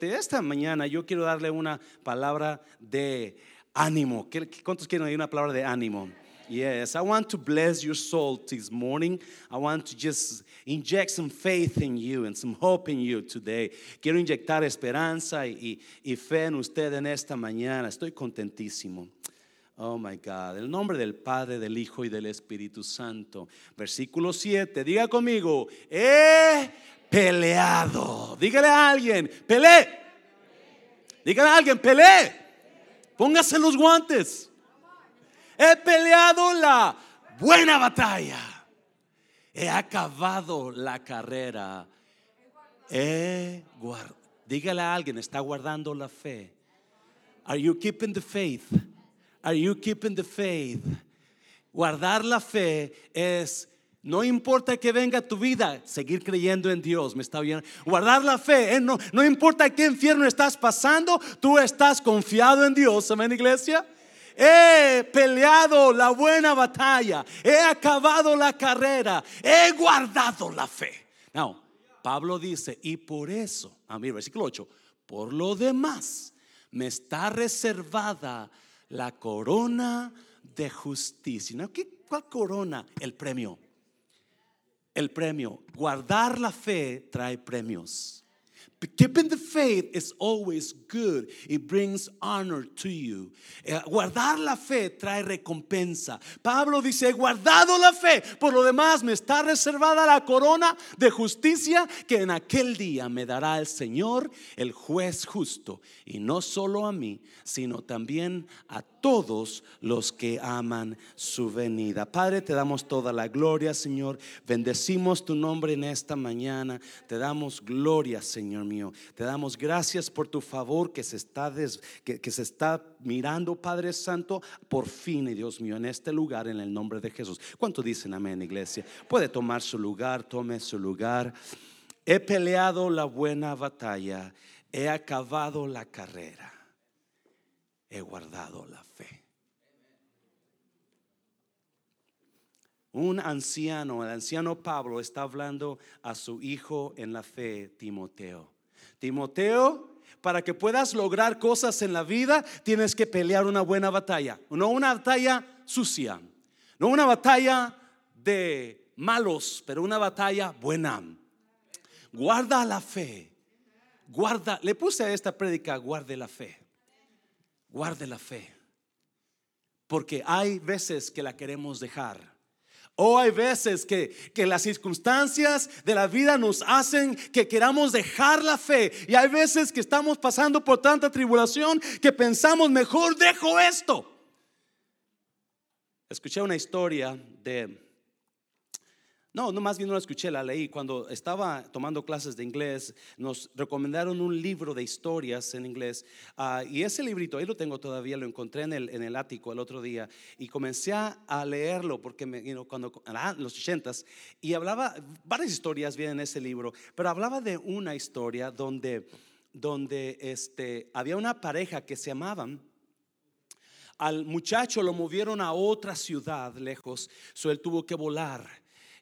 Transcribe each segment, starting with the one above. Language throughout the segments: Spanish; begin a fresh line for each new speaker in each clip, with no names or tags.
Esta mañana yo quiero darle una palabra de ánimo. ¿Cuántos quieren una palabra de ánimo? Yes, I want to bless your soul this morning. I want to just inject some faith in you and some hope in you today. Quiero inyectar esperanza y, y fe en usted en esta mañana. Estoy contentísimo. Oh my God. El nombre del Padre, del Hijo y del Espíritu Santo. Versículo 7. Diga conmigo, he peleado. Dígale a alguien, peleé. Dígale a alguien, peleé. Póngase los guantes. He peleado la buena batalla. He acabado la carrera. He guardado. Dígale a alguien, está guardando la fe. Are you keeping the faith? Are you keeping the faith? Guardar la fe es no importa que venga tu vida, seguir creyendo en Dios, me está bien. Guardar la fe, ¿eh? no, no importa qué infierno estás pasando, tú estás confiado en Dios, amén, iglesia. He peleado la buena batalla, he acabado la carrera, he guardado la fe. Now, Pablo dice, y por eso, a mí, versículo 8, por lo demás, me está reservada la corona de justicia. ¿Qué, ¿Cuál corona? El premio el premio. Guardar la fe trae premios. Keeping the faith is always good. It brings honor to you. Eh, guardar la fe trae recompensa. Pablo dice, he guardado la fe. Por lo demás, me está reservada la corona de justicia que en aquel día me dará el Señor, el juez justo. Y no solo a mí, sino también a todos los que aman su venida. Padre, te damos toda la gloria, Señor. Bendecimos tu nombre en esta mañana. Te damos gloria, Señor Te damos gracias por tu favor que se está, que, se está mirando, Padre Santo, por fin, Dios mío, en este lugar, en el nombre de Jesús. ¿Cuánto dicen amén, iglesia? Puede tomar su lugar, tome su lugar. He peleado la buena batalla, he acabado la carrera he guardado la fe. Un anciano, el anciano Pablo, está hablando a su hijo en la fe, Timoteo. Timoteo, para que puedas lograr cosas en la vida, tienes que pelear una buena batalla. No una batalla sucia, no una batalla de malos, pero una batalla buena. Guarda la fe. Guarda, le puse a esta prédica, guarde la fe guarde la fe. Porque hay veces que la queremos dejar. O hay veces que, que, las circunstancias de la vida nos hacen que queramos dejar la fe. Y hay veces que estamos pasando por tanta tribulación que pensamos, mejor dejo esto. Escuché una historia de no, no, más bien no la escuché, la leí. Cuando estaba tomando clases de inglés, nos recomendaron un libro de historias en inglés. Ah, y ese librito, ahí lo tengo todavía, lo encontré en el, en el ático el otro día. Y comencé a leerlo porque me, cuando, en los ochentas, y hablaba, varias historias vienen en ese libro, pero hablaba de una historia donde, donde este, había una pareja que se amaban al muchacho lo movieron a otra ciudad lejos, so él tuvo que volar.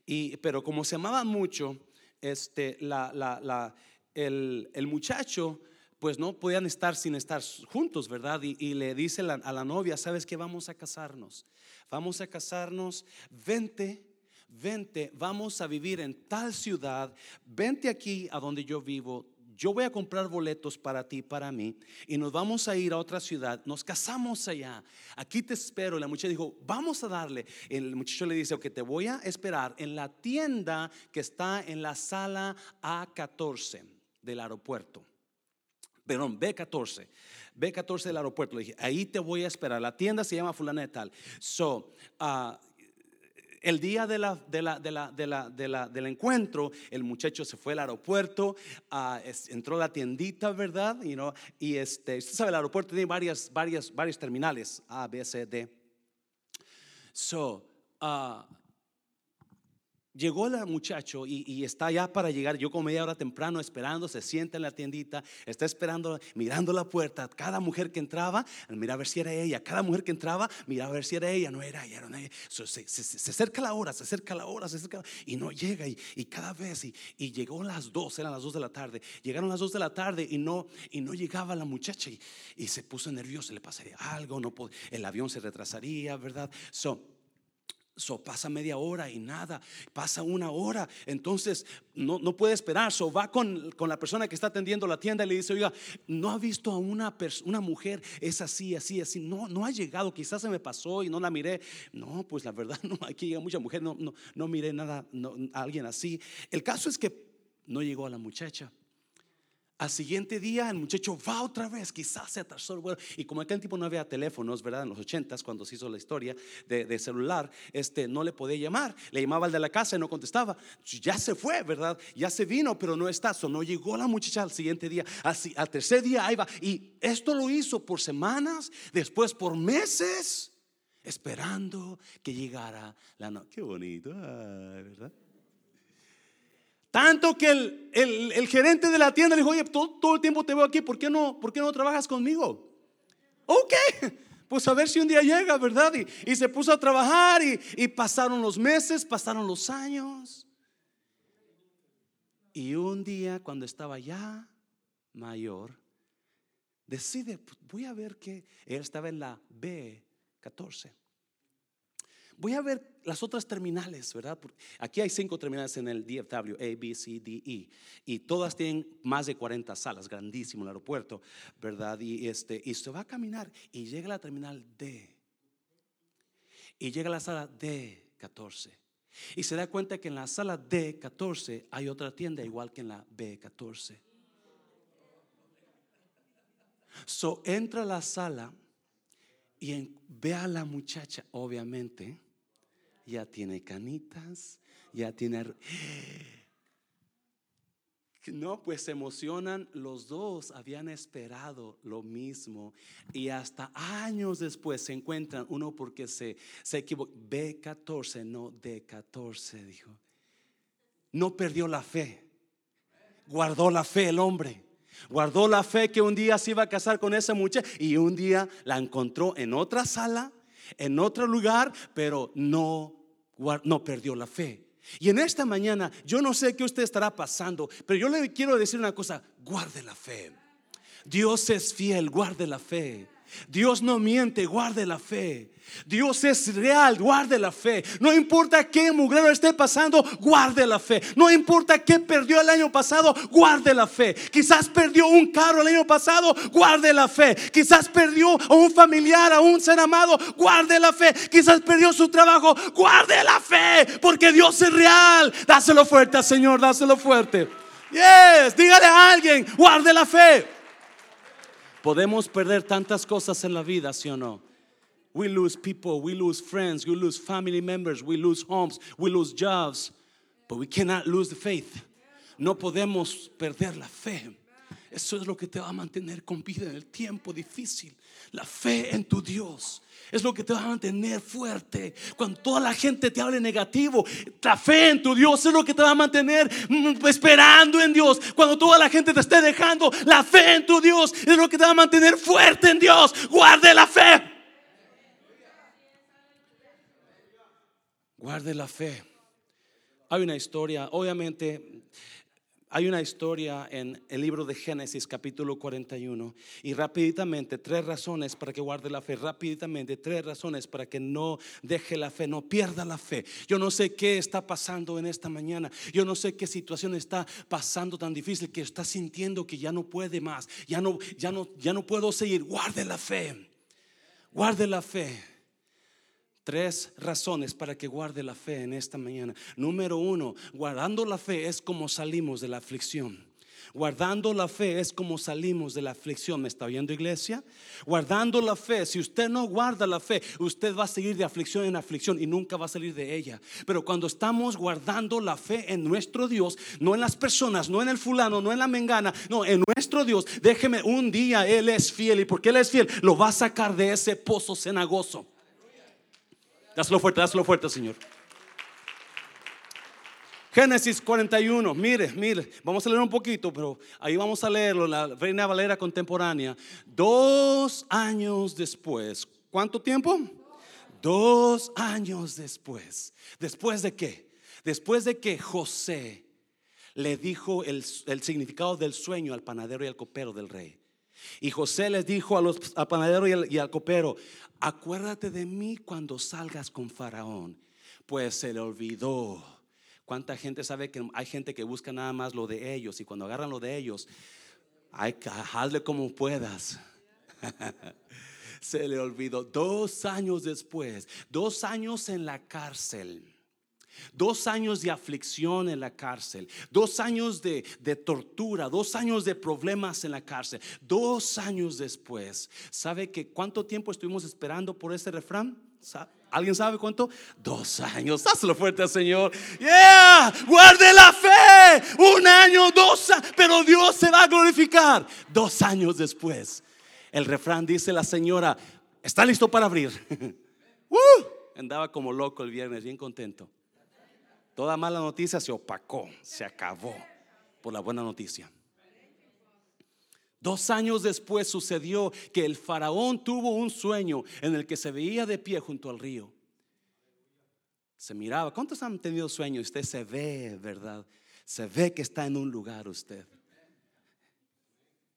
Y, pero como se amaba mucho, este, la, la, el, el, muchacho, pues no podían estar sin estar juntos, ¿verdad? Y, le dice a la novia, ¿sabes qué? Vamos a casarnos. Vamos a casarnos, vente, vente, vamos a vivir en tal ciudad, vente aquí a donde yo vivo, yo voy a comprar boletos para ti, para mí, y nos vamos a ir a otra ciudad, nos casamos allá, aquí te espero. La muchacha dijo, vamos a darle. El muchacho le dice, ok, te voy a esperar en la tienda que está en la sala A14 del aeropuerto. Perdón, B14. B14 del aeropuerto. Le dije, ahí te voy a esperar. La tienda se llama fulana de tal. So, uh, el día de la, de la, de la, de la, de la, del encuentro, el muchacho se fue al aeropuerto, uh, entró a la tiendita, ¿verdad? You know, y este, usted sabe, el aeropuerto tiene varias, varias, varios terminales, A, B, C, D. So, uh, Llegó el muchacho y, está ya para llegar. Yo como media hora temprano esperando, se sienta en la tiendita, está esperando, mirando la puerta. Cada mujer que entraba, mira a ver si era ella. Cada mujer que entraba, mira a ver si era ella. No era ella, era Se, se, acerca la hora, se acerca la hora, se acerca y no llega. Y, y cada vez, y, y, llegó las dos, eran las dos de la tarde. Llegaron las dos de la tarde y no, y no llegaba la muchacha. Y, se puso nervioso, le pasaría algo, no el avión se retrasaría, ¿verdad? So, So pasa media hora y nada, pasa una hora, entonces no, no puede esperar. So va con, con, la persona que está atendiendo la tienda y le dice, oiga, no ha visto a una, una mujer, es así, así, así, no, no ha llegado, quizás se me pasó y no la miré. No, pues la verdad, no, aquí llega mucha mujer, no, no, no miré nada, no, a alguien así. El caso es que no llegó a la muchacha. Al siguiente día el muchacho va otra vez, quizás se atrasó el vuelo. Y como aquel tipo no había teléfonos, ¿verdad? En los ochentas, cuando se hizo la historia de, celular, este, no le podía llamar. Le llamaba al de la casa y no contestaba. Ya se fue, ¿verdad? Ya se vino, pero no está. So, no llegó la muchacha al siguiente día. Así, al tercer día ahí va. Y esto lo hizo por semanas, después por meses, esperando que llegara la noche. Qué bonito, ¿verdad? Tanto que el, gerente de la tienda le dijo, oye, todo, el tiempo te veo aquí, ¿por qué, no, ¿por qué no trabajas conmigo? Ok, pues a ver si un día llega, ¿verdad? Y, se puso a trabajar y, y pasaron los meses, pasaron los años. Y un día, cuando estaba ya mayor, decide, pues, voy a ver que él estaba en la B14 voy a ver las otras terminales, ¿verdad? Aquí hay cinco terminales en el DFW, A, B, C, D, E, y todas tienen más de 40 salas, grandísimo el aeropuerto, ¿verdad? Y, este, y se va a caminar y llega a la terminal D, y llega a la sala D14, y se da cuenta que en la sala D14 hay otra tienda igual que en la B14. So entra a la sala y ve a la muchacha, obviamente ya tiene canitas, ya tiene... No, pues se emocionan, los dos habían esperado lo mismo y hasta años después se encuentran, uno porque se, se equivocó, B14, no D14, dijo. No perdió la fe, guardó la fe el hombre. Guardó la fe que un día se iba a casar con esa muchacha y un día la encontró en otra sala, en otro lugar, pero no no perdió la fe. Y en esta mañana, yo no sé qué usted estará pasando, pero yo le quiero decir una cosa, guarde la fe. Dios es fiel, guarde la fe. Dios no miente, guarde la fe. Dios es real, guarde la fe. No importa qué mugrero esté pasando, guarde la fe. No importa qué perdió el año pasado, guarde la fe. Quizás perdió un carro el año pasado, guarde la fe. Quizás perdió a un familiar, a un ser amado, guarde la fe. Quizás perdió su trabajo, guarde la fe, porque Dios es real. Dáselo fuerte, Señor, dáselo fuerte. Yes, dígale a alguien, guarde la fe. Podemos perder tantas cosas en la vida, ¿sí o no? We lose people, we lose friends, we lose family members, we lose homes, we lose jobs, but we cannot lose the faith. No podemos perder la fe. Eso es lo que te va a mantener con vida en el tiempo difícil. La fe en tu Dios. Es lo que te va a mantener fuerte. Cuando toda la gente te hable negativo, la fe en tu Dios es lo que te va a mantener mm, esperando en Dios. Cuando toda la gente te esté dejando, la fe en tu Dios es lo que te va a mantener fuerte en Dios. Guarde la fe. Guarde la fe. Hay una historia, obviamente hay una historia en el libro de Génesis capítulo 41 y rapiditamente tres razones para que guarde la fe, rapiditamente tres razones para que no deje la fe, no pierda la fe. Yo no sé qué está pasando en esta mañana, yo no sé qué situación está pasando tan difícil que está sintiendo que ya no puede más, ya no, ya no, ya no puedo seguir. Guarde la fe, guarde la fe. Tres razones para que guarde la fe en esta mañana. Número uno, guardando la fe es como salimos de la aflicción. Guardando la fe es como salimos de la aflicción. ¿Me está oyendo iglesia? Guardando la fe. Si usted no guarda la fe, usted va a seguir de aflicción en aflicción y nunca va a salir de ella. Pero cuando estamos guardando la fe en nuestro Dios, no en las personas, no en el fulano, no en la mengana, no, en nuestro Dios, déjeme un día Él es fiel y porque Él es fiel, lo va a sacar de ese pozo cenagoso. Dáselo fuerte, dáselo fuerte, Señor. Génesis 41, mire, mire, vamos a leer un poquito, pero ahí vamos a leerlo, la Reina Valera contemporánea. Dos años después, ¿cuánto tiempo? Dos años después. ¿Después de qué? Después de que José le dijo el, significado del sueño al panadero y al copero del rey. Y José les dijo a los, al panadero y al copero, acuérdate de mí cuando salgas con Faraón. Pues se le olvidó ¿Cuánta gente sabe que hay gente que busca nada más lo de ellos y cuando agarran lo de ellos, hay que hazle como puedas? Se le olvidó. Dos años después, dos años en la cárcel. Dos años de aflicción en la cárcel, dos años de, tortura, dos años de problemas en la cárcel, dos años después. ¿Sabe que cuánto tiempo estuvimos esperando por ese refrán? ¿Alguien sabe cuánto? Dos años. Dáselo fuerte al Señor. Yeah, guarde la fe. Un año, dos años. Pero Dios se va a glorificar. Dos años después. El refrán dice la señora, ¿está listo para abrir? Uh, andaba como loco el viernes, bien contento. Toda mala noticia se opacó, se acabó por la buena noticia. Dos años después sucedió que el faraón tuvo un sueño en el que se veía de pie junto al río. Se miraba. ¿Cuántos han tenido sueños? Usted se ve, ¿verdad? Se ve que está en un lugar usted.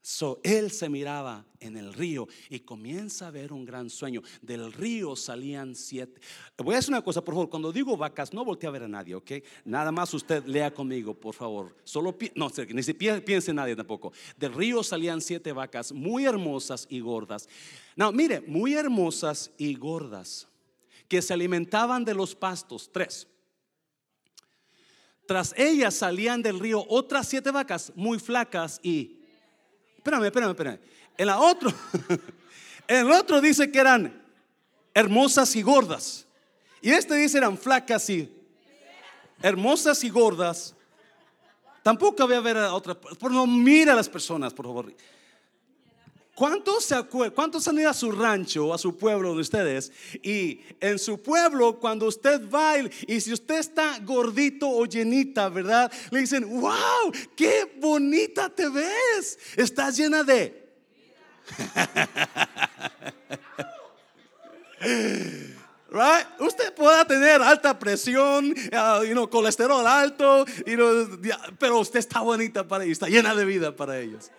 So, él se miraba en el río y comienza a ver un gran sueño. Del río salían siete. Voy a decir una cosa, por favor. Cuando digo vacas, no voltee a ver a nadie, ¿ok? Nada más usted lea conmigo, por favor. Solo no, ni siquiera piense nadie tampoco. Del río salían siete vacas muy hermosas y gordas. No, mire, muy hermosas y gordas que se alimentaban de los pastos. Tres. Tras ellas salían del río otras siete vacas muy flacas y espérame, espérame, espérame. En la otro, en el otro dice que eran hermosas y gordas. Y este dice eran flacas y hermosas y gordas. Tampoco había ver a otra. Por no mira a las personas, por favor. ¿Cuántos, se ¿Cuántos han ido a su rancho, a su pueblo de ustedes? Y en su pueblo, cuando usted va y si usted está gordito o llenita, ¿verdad? Le dicen, wow, qué bonita te ves. Estás llena de... Right? Usted pueda tener alta presión, uh, colesterol alto, pero usted está bonita para ellos, está llena de vida para ellos.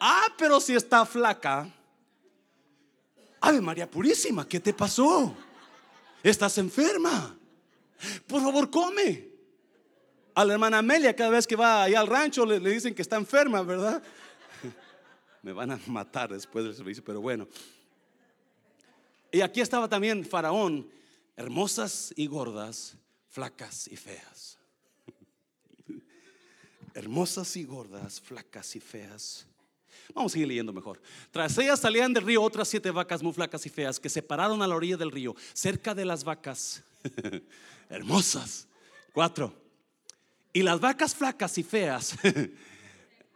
Ah, pero si está flaca. Ave María Purísima, ¿qué te pasó? Estás enferma. Por favor, come. A la hermana Amelia, cada vez que va allá al rancho, le, dicen que está enferma, ¿verdad? Me van a matar después del servicio, pero bueno. Y aquí estaba también Faraón, hermosas y gordas, flacas y feas. hermosas y gordas, flacas y feas. Vamos a seguir leyendo mejor. Tras ellas salían del río otras siete vacas muy flacas y feas que se pararon a la orilla del río, cerca de las vacas hermosas. Cuatro. Y las vacas flacas y feas.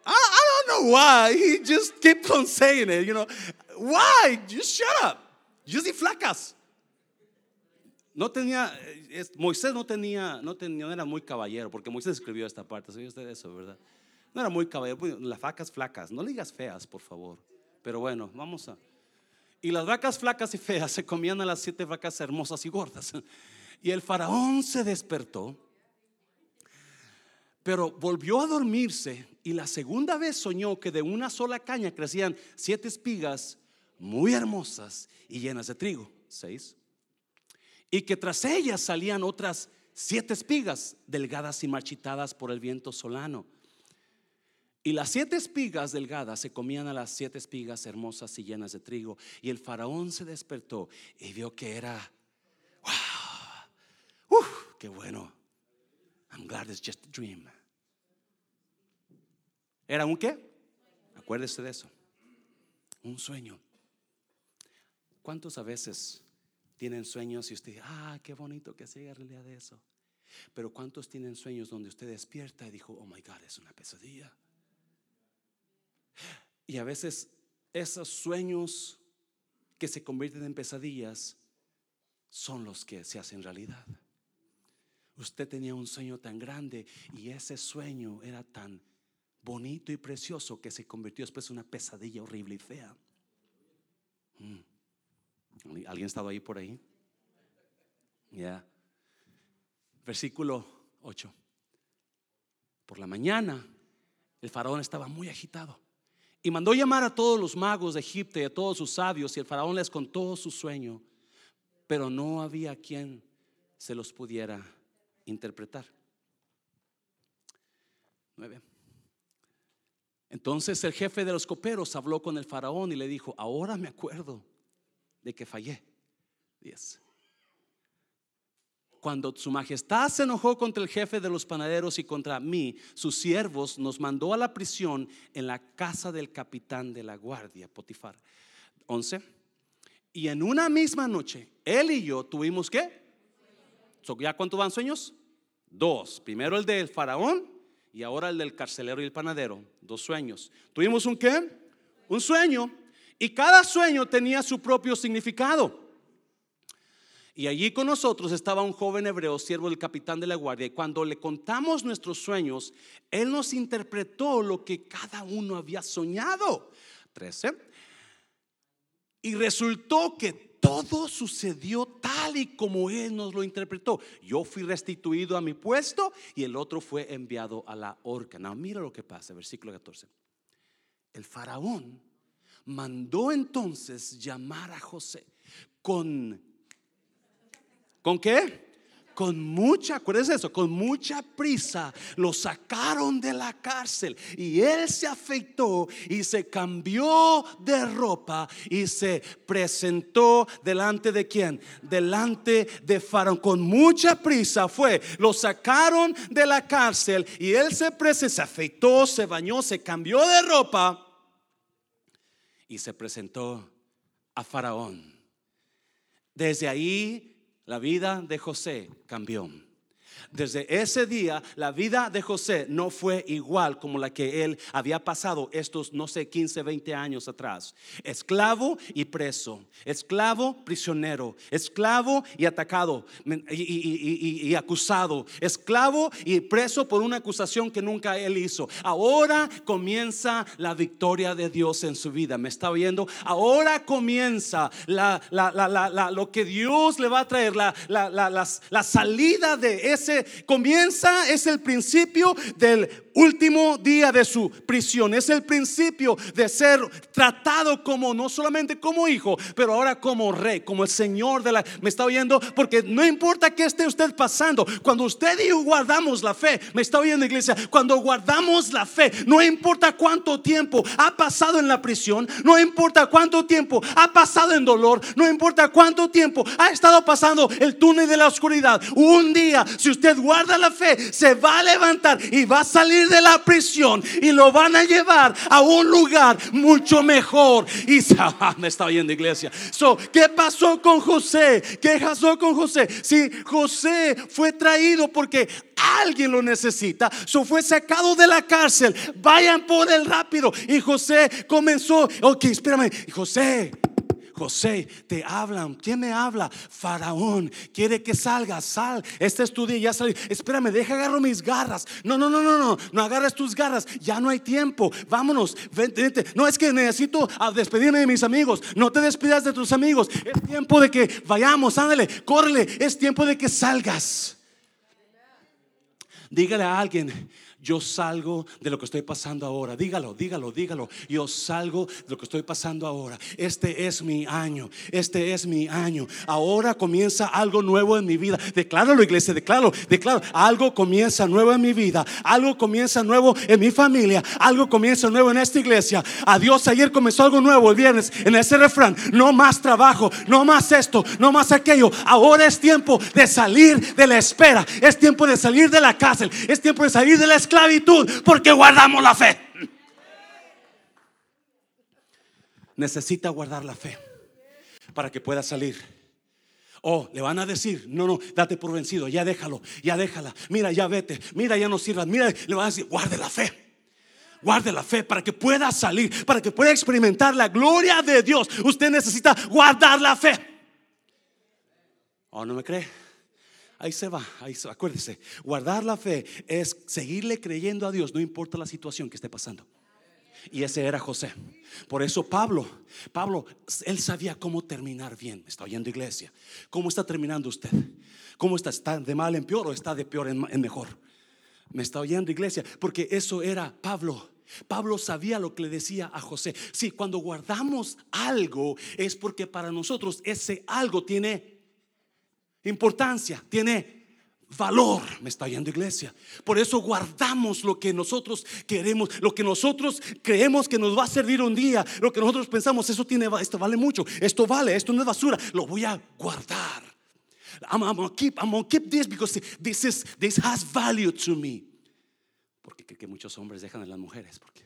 I, don't know why. He just keeps on saying it, you know. Why? Just shut up. Just y flacas. No tenía, Moisés no tenía, no tenía, no era muy caballero, porque Moisés escribió esta parte. ¿Sabe usted eso, verdad? No era muy caballero, pues, las vacas flacas, no le digas feas, por favor. Pero bueno, vamos a. Y las vacas flacas y feas se comían a las siete vacas hermosas y gordas. Y el faraón se despertó, pero volvió a dormirse y la segunda vez soñó que de una sola caña crecían siete espigas muy hermosas y llenas de trigo. Seis. Y que tras ellas salían otras siete espigas delgadas y marchitadas por el viento solano. Y las siete espigas delgadas se comían a las siete espigas hermosas y llenas de trigo. Y el faraón se despertó y vio que era, wow, uf, qué bueno. I'm glad it's just a dream. ¿Era un qué? Acuérdese de eso. Un sueño. ¿Cuántos a veces tienen sueños y usted ah, qué bonito que sea realidad de eso? Pero ¿cuántos tienen sueños donde usted despierta y dijo, oh my God, es una pesadilla? Y a veces esos sueños que se convierten en pesadillas son los que se hacen realidad. usted tenía un sueño tan grande y ese sueño era tan bonito y precioso que se convirtió después en una pesadilla horrible y fea. Mm. ¿Alguien ha estado ahí por ahí? Ya. Versículo 8. Por la mañana, el faraón estaba muy agitado y mandó llamar a todos los magos de Egipto y a todos sus sabios y el faraón les contó su sueño, pero no había quien se los pudiera interpretar. 9. Entonces el jefe de los coperos habló con el faraón y le dijo, ahora me acuerdo de que fallé. 10. Cuando su majestad se enojó contra el jefe de los panaderos y contra mí, sus siervos nos mandó a la prisión en la casa del capitán de la guardia, Potifar. 11. Y en una misma noche, él y yo tuvimos que, ¿ya cuánto van sueños? Dos. Primero el del faraón y ahora el del carcelero y el panadero. Dos sueños. ¿Tuvimos un qué? Un sueño. Y cada sueño tenía su propio significado. Y allí con nosotros estaba un joven hebreo, siervo del capitán de la guardia. Y cuando le contamos nuestros sueños, él nos interpretó lo que cada uno había soñado. 13. Y resultó que todo sucedió tal y como él nos lo interpretó. Yo fui restituido a mi puesto y el otro fue enviado a la horca. No, mira lo que pasa, versículo 14. El faraón mandó entonces llamar a José con ¿Con qué? Con mucha, acuérdense eso, con mucha prisa lo sacaron de la cárcel y él se afeitó y se cambió de ropa y se presentó delante de quién? Delante de Faraón. Con mucha prisa fue, lo sacaron de la cárcel y él se presentó, se afeitó, se bañó, se cambió de ropa y se presentó a Faraón. Desde ahí la vida de José cambió. Desde ese día, la vida de José no fue igual como la que él había pasado estos, no sé, 15, 20 años atrás. Esclavo y preso, esclavo, prisionero, esclavo y atacado y, acusado, esclavo y preso por una acusación que nunca él hizo. Ahora comienza la victoria de Dios en su vida. ¿Me está oyendo? Ahora comienza la, lo que Dios le va a traer, la, la salida de ese comienza, es el principio del último día de su prisión. Es el principio de ser tratado como no solamente como hijo, pero ahora como rey, como el Señor de la... ¿Me está oyendo? Porque no importa que esté usted pasando, cuando usted y yo guardamos la fe, ¿me está oyendo iglesia? Cuando guardamos la fe, no importa cuánto tiempo ha pasado en la prisión, no importa cuánto tiempo ha pasado en dolor, no importa cuánto tiempo ha estado pasando el túnel de la oscuridad. Un día, si usted guarda la fe, se va a levantar y va a salir de la prisión y lo van a llevar a un lugar mucho mejor. Y me está oyendo iglesia. So, ¿qué pasó con José? ¿Qué pasó con José? Si José fue traído porque alguien lo necesita, so fue sacado de la cárcel. Vayan por él rápido. Y José comenzó, ok, espérame, José, José, te hablan. ¿Quién me habla? Faraón. Quiere que salga, sal. Este es tu día, ya salí. Espérame, deja agarro mis garras. No, no, no, no, no. No agarres tus garras. Ya no hay tiempo. Vámonos. Vente, No es que necesito despedirme de mis amigos. No te despidas de tus amigos. Es tiempo de que vayamos. Ándale, córrele. Es tiempo de que salgas. Dígale a alguien, yo salgo de lo que estoy pasando ahora. Dígalo, dígalo, dígalo. Yo salgo de lo que estoy pasando ahora. Este es mi año. Este es mi año. Ahora comienza algo nuevo en mi vida. Decláralo, iglesia, declaro, declaro. Algo comienza nuevo en mi vida. Algo comienza nuevo en mi familia. Algo comienza nuevo en esta iglesia. Adiós, ayer comenzó algo nuevo el viernes en ese refrán. No más trabajo, no más esto, no más aquello. Ahora es tiempo de salir de la espera. Es tiempo de salir de la cárcel. Es tiempo de salir de la esclavitud porque guardamos la fe. Necesita guardar la fe para que pueda salir. Oh, le van a decir, no, no, date por vencido, ya déjalo, ya déjala, mira, ya vete, mira, ya no sirvas, mira, le van a decir, guarde la fe, guarde la fe para que pueda salir, para que pueda experimentar la gloria de Dios. Usted necesita guardar la fe. Oh, no me cree. Ahí se va, ahí. Acuérdese, guardar la fe es seguirle creyendo a Dios, no importa la situación que esté pasando. Y ese era José. Por eso Pablo, Pablo, él sabía cómo terminar bien. está oyendo iglesia. ¿Cómo está terminando usted? ¿Cómo está? ¿Está de mal en peor o está de peor en, en mejor? Me está oyendo iglesia. Porque eso era Pablo. Pablo sabía lo que le decía a José. Sí, cuando guardamos algo es porque para nosotros ese algo tiene importancia, tiene valor. Me está yendo iglesia. Por eso guardamos lo que nosotros queremos, lo que nosotros creemos que nos va a servir un día, lo que nosotros pensamos, eso tiene, esto vale mucho, esto vale, esto no es basura, lo voy a guardar. I'm, gonna keep, I'm gonna keep this because this is this has value to me. Porque que, que muchos hombres dejan a las mujeres, porque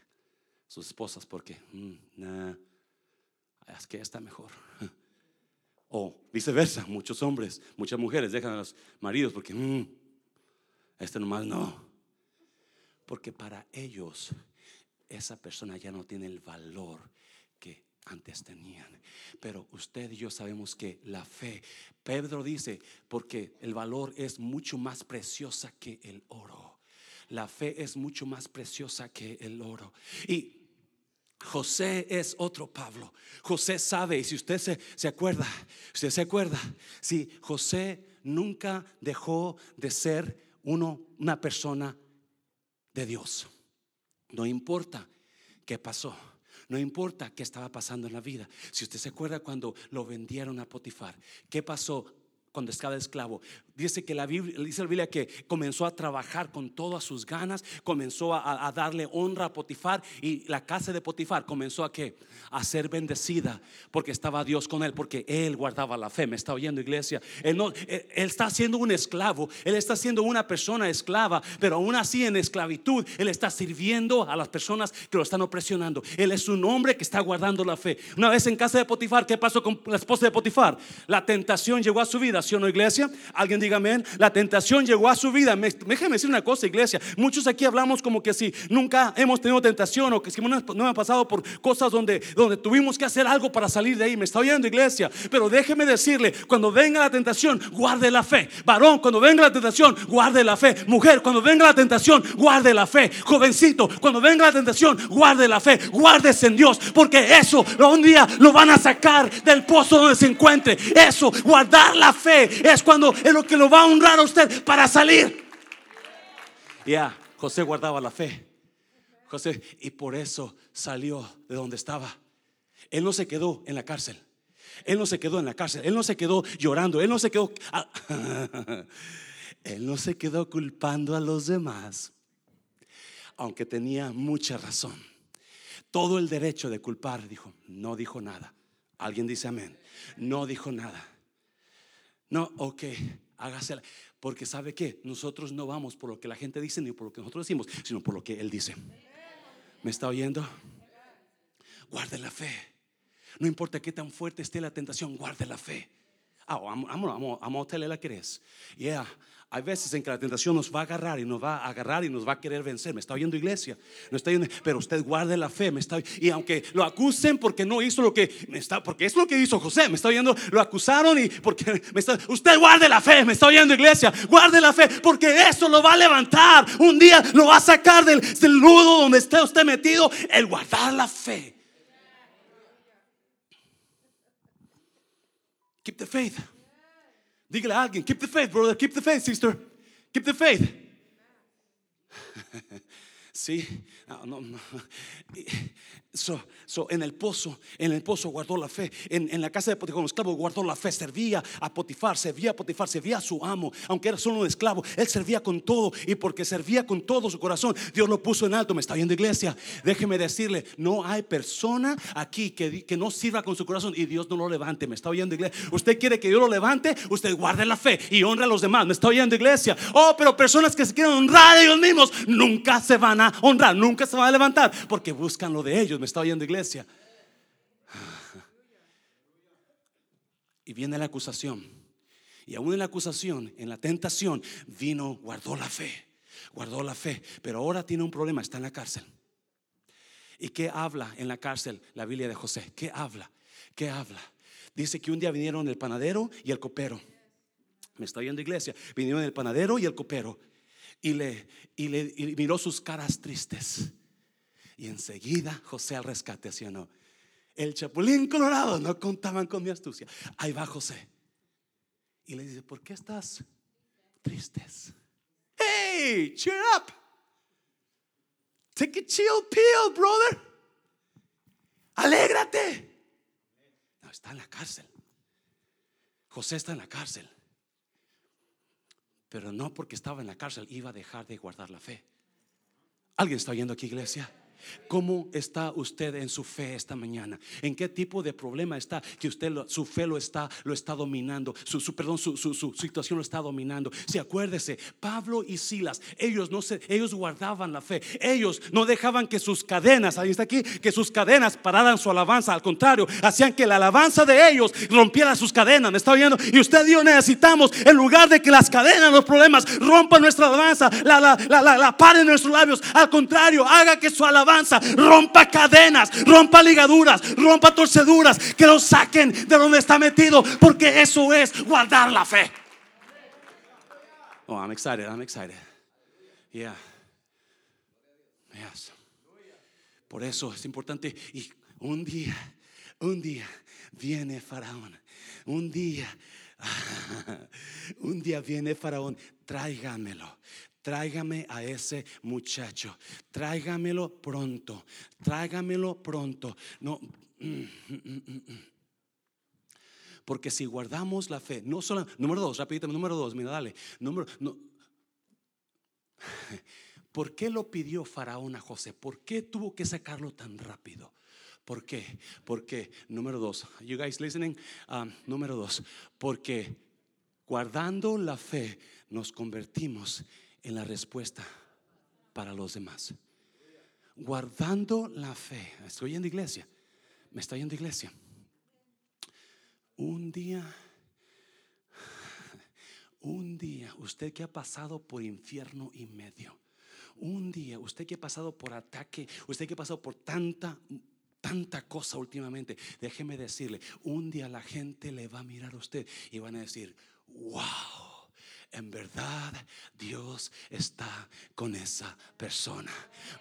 sus esposas, porque mm, es que está mejor. O viceversa, muchos hombres, muchas mujeres dejan a los maridos porque mm, este nomás no. Porque para ellos esa persona ya no tiene el valor que antes tenían. Pero usted y yo sabemos que la fe, Pedro dice, porque el valor es mucho más preciosa que el oro. La fe es mucho más preciosa que el oro. Y José es otro Pablo. José sabe, y si usted se, se acuerda, usted se acuerda, si José nunca dejó de ser uno, una persona de Dios. No importa qué pasó. No importa qué estaba pasando en la vida. Si usted se acuerda cuando lo vendieron a Potifar, ¿qué pasó cuando estaba esclavo? Dice que la Biblia, dice la Biblia que comenzó a trabajar con todas sus ganas, comenzó a, darle honra a Potifar y la casa de Potifar comenzó a que a ser bendecida porque estaba Dios con él, porque él guardaba la fe. Me está oyendo iglesia. Él, no, él, está siendo un esclavo, él está siendo una persona esclava, pero aún así en esclavitud él está sirviendo a las personas que lo están opresionando. Él es un hombre que está guardando la fe. Una vez en casa de Potifar, ¿qué pasó con la esposa de Potifar? La tentación llegó a su vida, ¿sí o no iglesia? Alguien diga amén. La tentación llegó a su vida. Déjeme decir una cosa, iglesia. Muchos aquí hablamos como que si nunca hemos tenido tentación o que si no, no hemos pasado por cosas donde, donde tuvimos que hacer algo para salir de ahí. Me está oyendo, iglesia. Pero déjeme decirle, cuando venga la tentación, guarde la fe. Varón, cuando venga la tentación, guarde la fe. Mujer, cuando venga la tentación, guarde la fe. Jovencito, cuando venga la tentación, guarde la fe. Guárdese en Dios, porque eso un día lo van a sacar del pozo donde se encuentre. Eso, guardar la fe, es cuando es lo que lo va a honrar a usted para salir. Ya, José guardaba la fe. José, y por eso salió de donde estaba. Él no se quedó en la cárcel. Él no se quedó en la cárcel. Él no se quedó llorando. Él no se quedó. él no se quedó culpando a los demás. Aunque tenía mucha razón. Todo el derecho de culpar, dijo. No dijo nada. Alguien dice amén. No dijo nada. No, ok hágasela. Porque sabe que nosotros no vamos por lo que la gente dice ni por lo que nosotros decimos, sino por lo que Él dice. ¿Me está oyendo? Guarde la fe. No importa qué tan fuerte esté la tentación, guarde la fe. Ah, la querés. Yeah, hay veces en que la tentación nos va a agarrar y nos va a agarrar y nos va a querer vencer. Me está oyendo iglesia. No está pero usted guarde la fe. Me está, y aunque lo acusen porque no hizo lo que me está, porque es lo que hizo José. Me está oyendo. Lo acusaron y porque me está, usted guarde la fe. Me está oyendo iglesia. Guarde la fe porque eso lo va a levantar. Un día lo va a sacar del, del nudo donde esté usted metido. El guardar la fe. Keep the faith. Dígale a alguien, keep the faith, brother, keep the faith, sister. Keep the faith. Sí, no, no. So, so, en el pozo, en el pozo guardó la fe. En, en la casa de Potifar, como esclavo, guardó la fe. Servía a Potifar, servía a Potifar, servía a su amo. Aunque era solo un esclavo, él servía con todo. Y porque servía con todo su corazón, Dios lo puso en alto. Me está viendo, iglesia. Déjeme decirle: no hay persona aquí que, que no sirva con su corazón y Dios no lo levante. Me está oyendo, iglesia. Usted quiere que Dios lo levante, usted guarde la fe y honra a los demás. Me está oyendo, iglesia. Oh, pero personas que se quieren honrar a ellos mismos nunca se van a honrar, nunca se van a levantar porque buscan lo de ellos me está oyendo iglesia. Y viene la acusación. Y aún en la acusación, en la tentación, vino, guardó la fe, guardó la fe. Pero ahora tiene un problema, está en la cárcel. ¿Y qué habla en la cárcel la Biblia de José? ¿Qué habla? ¿Qué habla? Dice que un día vinieron el panadero y el copero. Me está oyendo iglesia. Vinieron el panadero y el copero y le, y le miró sus caras tristes. Y enseguida José al rescate, ¿sí o no? El chapulín colorado no contaban con mi astucia. Ahí va José. Y le dice, ¿por qué estás tristes? Hey, cheer up. Take a chill pill, brother. Alégrate. No, está en la cárcel. José está en la cárcel. Pero no porque estaba en la cárcel iba a dejar de guardar la fe. ¿Alguien está oyendo aquí, iglesia? ¿Cómo está usted en su fe esta mañana? ¿En qué tipo de problema está que usted su fe lo está lo está dominando? Su, perdón, su, situación lo está dominando. Si acuérdese, Pablo y Silas, ellos no se, ellos guardaban la fe. Ellos no dejaban que sus cadenas, ahí está aquí, que sus cadenas pararan su alabanza. Al contrario, hacían que la alabanza de ellos rompiera sus cadenas. ¿Me está oyendo? Y usted y yo necesitamos, en lugar de que las cadenas, los problemas rompan nuestra alabanza, la, la, la, la paren nuestros labios. Al contrario, haga que su alabanza rompa cadenas, rompa ligaduras, rompa torceduras, que lo saquen de donde está metido, porque eso es guardar la fe. Oh, I'm excited, I'm excited. Yeah. Yes. Por eso es importante. Y un día, un día viene Faraón. Un día, un día viene Faraón. Tráigamelo, tráigame a ese muchacho, tráigamelo pronto, tráigamelo pronto. No. Mm, mm, mm, Porque si guardamos la fe, no solo, número dos, rapidito, número dos, mira, dale, número, no. ¿Por qué lo pidió Faraón a José? ¿Por qué tuvo que sacarlo tan rápido? ¿Por qué? Porque, número dos, you guys listening? Um, número dos, porque guardando la fe nos convertimos en la respuesta para los demás. Guardando la fe. Estoy en iglesia. Me estoy en iglesia. Un día, un día, usted que ha pasado por infierno y medio. Un día, usted que ha pasado por ataque, usted que ha pasado por tanta tanta cosa últimamente. Déjeme decirle, un día la gente le va a mirar a usted y van a decir, wow en verdad Dios está con esa persona.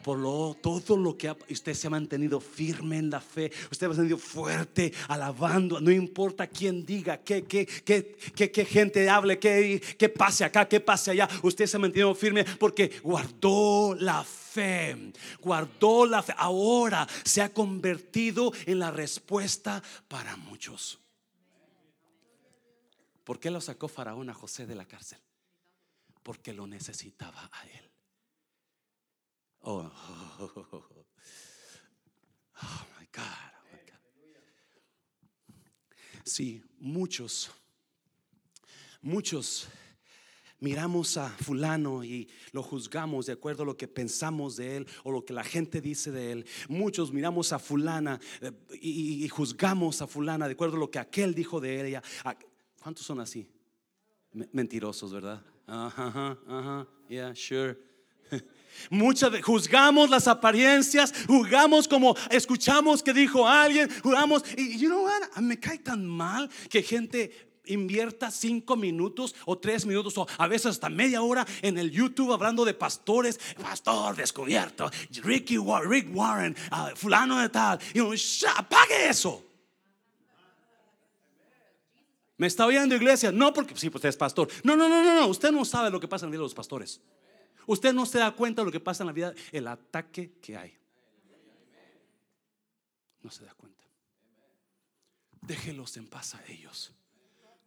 Por lo todo lo que usted se ha mantenido firme en la fe, usted ha mantenido fuerte, alabando, no importa quién diga, qué, qué, qué, qué, gente hable, qué, qué pase acá, qué pase allá, usted se ha mantenido firme porque guardó la fe, guardó la fe. Ahora se ha convertido en la respuesta para muchos. ¿Por qué lo sacó Faraón a José de la cárcel? Porque lo necesitaba a él. Oh, oh, God, oh my God. Sí, muchos, muchos miramos a fulano y lo juzgamos de acuerdo a lo que pensamos de él o lo que la gente dice de él. Muchos miramos a fulana eh, y, juzgamos a fulana de acuerdo a lo que aquel dijo de ella. ¿Cuántos son así? Mentirosos, ¿verdad? Ajá, ajá, yeah, sure. Muchas veces juzgamos las apariencias, juzgamos como escuchamos que dijo alguien, juzgamos y you know what? me cae tan mal que gente invierta cinco minutos o tres minutos o a veces hasta media hora en el YouTube hablando de pastores, pastor descubierto, Ricky, Rick Warren, ah, fulano de tal, y you apague eso. ¿Me está oyendo iglesia? No porque sí, pues usted es pastor. No, no, no, no, no. Usted no sabe lo que pasa en la vida de los pastores. Usted no se da cuenta de lo que pasa en la vida, el ataque que hay. No se da cuenta. Déjelos en paz a ellos.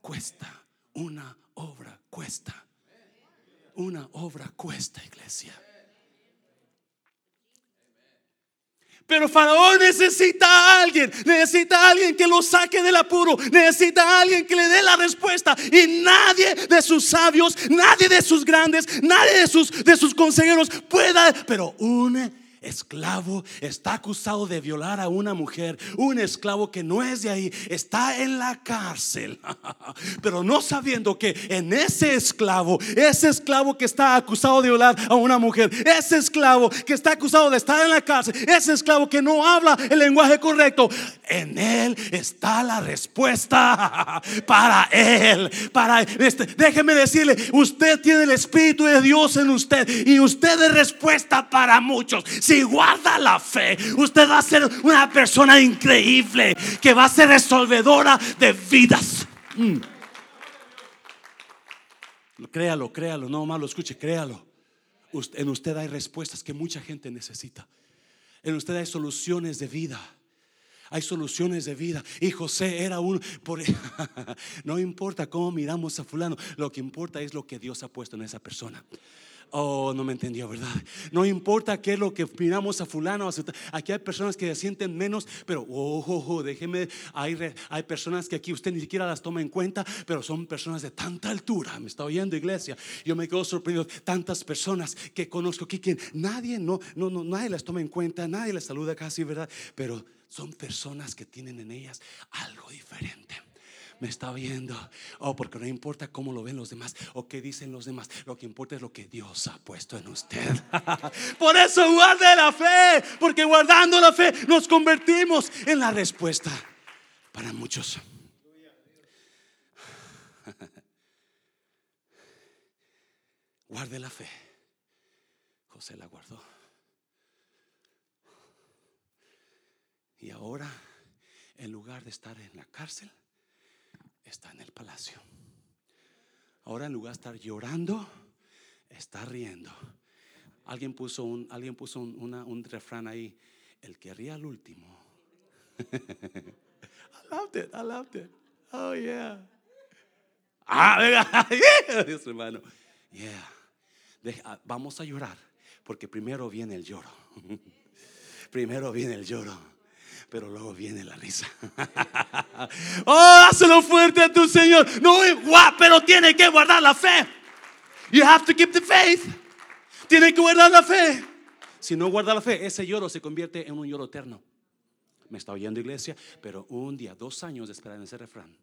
Cuesta una obra, cuesta. Una obra cuesta, iglesia. Pero Faraón necesita a alguien, necesita a alguien que lo saque del apuro, necesita a alguien que le dé la respuesta. Y nadie de sus sabios, nadie de sus grandes, nadie de sus, de sus consejeros pueda, pero un esclavo está acusado de violar a una mujer, un esclavo que no es de ahí, está en la cárcel, pero no sabiendo que en ese esclavo, ese esclavo que está acusado de violar a una mujer, ese esclavo que está acusado de estar en la cárcel, ese esclavo que no habla el lenguaje correcto, en él está la respuesta para él, para este. Déjeme decirle, usted tiene el Espíritu de Dios en usted y usted es respuesta para muchos. Si guarda la fe, usted va a ser una persona increíble que va a ser resolvedora de vidas. Mm. Créalo, créalo, no malo, escuche, créalo. En usted hay respuestas que mucha gente necesita. En usted hay soluciones de vida. Hay soluciones de vida. Y José era un... Por, no importa cómo miramos a fulano, lo que importa es lo que Dios ha puesto en esa persona. Oh, no me entendió, ¿verdad? No importa qué es lo que miramos a fulano. Aquí hay personas que se sienten menos, pero oh, oh, oh déjeme, hay, hay personas que aquí usted ni siquiera las toma en cuenta, pero son personas de tanta altura. Me está oyendo, iglesia. Yo me quedo sorprendido. Tantas personas que conozco aquí que nadie, no, no, no, nadie las toma en cuenta, nadie las saluda casi, ¿verdad? Pero son personas que tienen en ellas algo diferente me está viendo. Oh, porque no importa cómo lo ven los demás o qué dicen los demás. Lo que importa es lo que Dios ha puesto en usted. Por eso guarde la fe. Porque guardando la fe nos convertimos en la respuesta para muchos. Guarde la fe. José la guardó. Y ahora, en lugar de estar en la cárcel, está en el palacio. Ahora, en lugar de estar llorando, está riendo. Alguien puso un, alguien puso un, un refrán ahí. El que ríe al último. I loved it, I loved it. Oh, yeah. Ah, venga, Dios hermano. Yeah. Ah, vamos a llorar, porque primero viene el lloro. primero viene el lloro pero luego viene la risa. oh, hazlo fuerte a tu Señor. No, pero tiene que guardar la fe. You have to keep the faith. Tiene que guardar la fe. Si no guarda la fe, ese lloro se convierte en un lloro eterno. Me está oyendo iglesia, pero un día, dos años de esperar en ese refrán.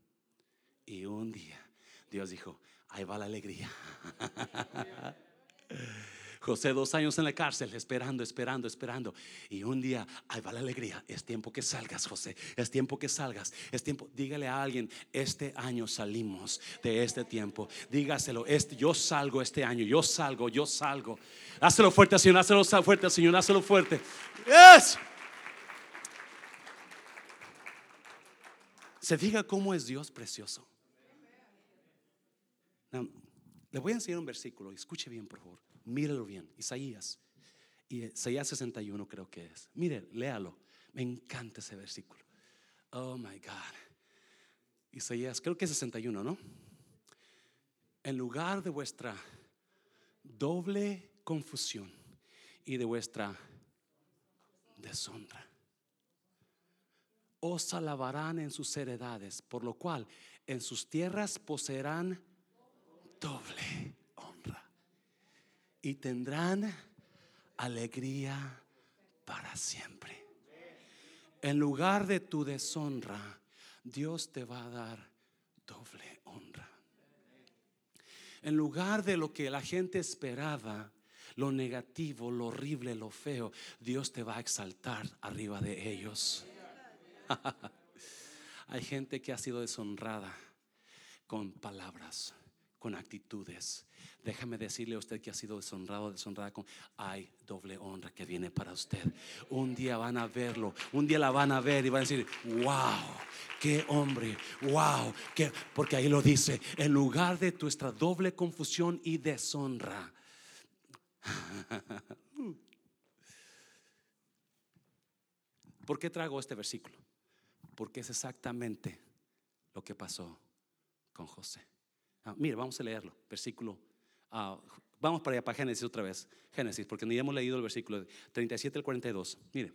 Y un día Dios dijo, ahí va la alegría. José dos años en la cárcel, esperando, esperando, esperando. Y un día, ahí va la alegría. Es tiempo que salgas, José. Es tiempo que salgas. Es tiempo. Dígale a alguien, este año salimos de este tiempo. Dígaselo, este, yo salgo este año. Yo salgo, yo salgo. Hazlo fuerte, Señor. Hazlo fuerte, Señor. Hazlo fuerte. Yes. Se fija cómo es Dios precioso. le voy a enseñar un versículo. Escuche bien, por favor. Mírelo bien, Isaías. Y Isaías 61 creo que es. Mire, léalo. Me encanta ese versículo. Oh my God. Isaías, creo que es 61, ¿no? En lugar de vuestra doble confusión y de vuestra deshonra, os alabarán en sus heredades, por lo cual en sus tierras poseerán doble y tendrán alegría para siempre. En lugar de tu deshonra, Dios te va a dar doble honra. En lugar de lo que la gente esperaba, lo negativo, lo horrible, lo feo, Dios te va a exaltar arriba de ellos. Hay gente que ha sido deshonrada con palabras, con actitudes, Déjame decirle a usted que ha sido deshonrado, deshonrada hay doble honra que viene para usted. Un día van a verlo, un día la van a ver y van a decir, wow, qué hombre, wow, que, porque ahí lo dice, en lugar de nuestra doble confusión y deshonra. ¿Por qué trago este versículo? Porque es exactamente lo que pasó con José. Ah, mire, vamos a leerlo, versículo Ah, vamos para allá, para Génesis otra vez. Génesis, porque ni hemos leído el versículo 37 al 42. Mire,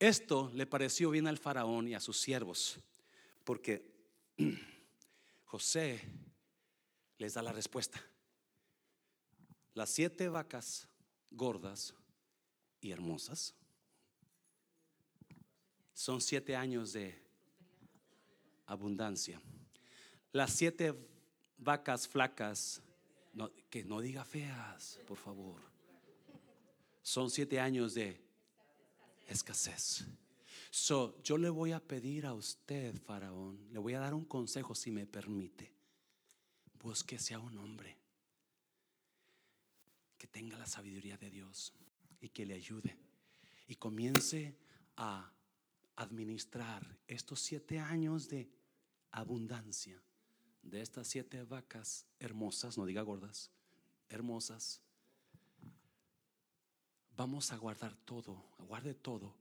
esto le pareció bien al faraón y a sus siervos, porque José les da la respuesta. Las siete vacas gordas y hermosas. Son siete años de abundancia. Las siete vacas flacas, que no diga feas, por favor. Son siete años de escasez. So, yo le voy a pedir a usted, Faraón, le voy a dar un consejo si me permite. Busque sea un hombre que tenga la sabiduría de Dios y que le ayude y comience a administrar estos siete años de abundancia de estas siete vacas hermosas, no diga gordas, hermosas. Vamos a guardar todo, guarde todo,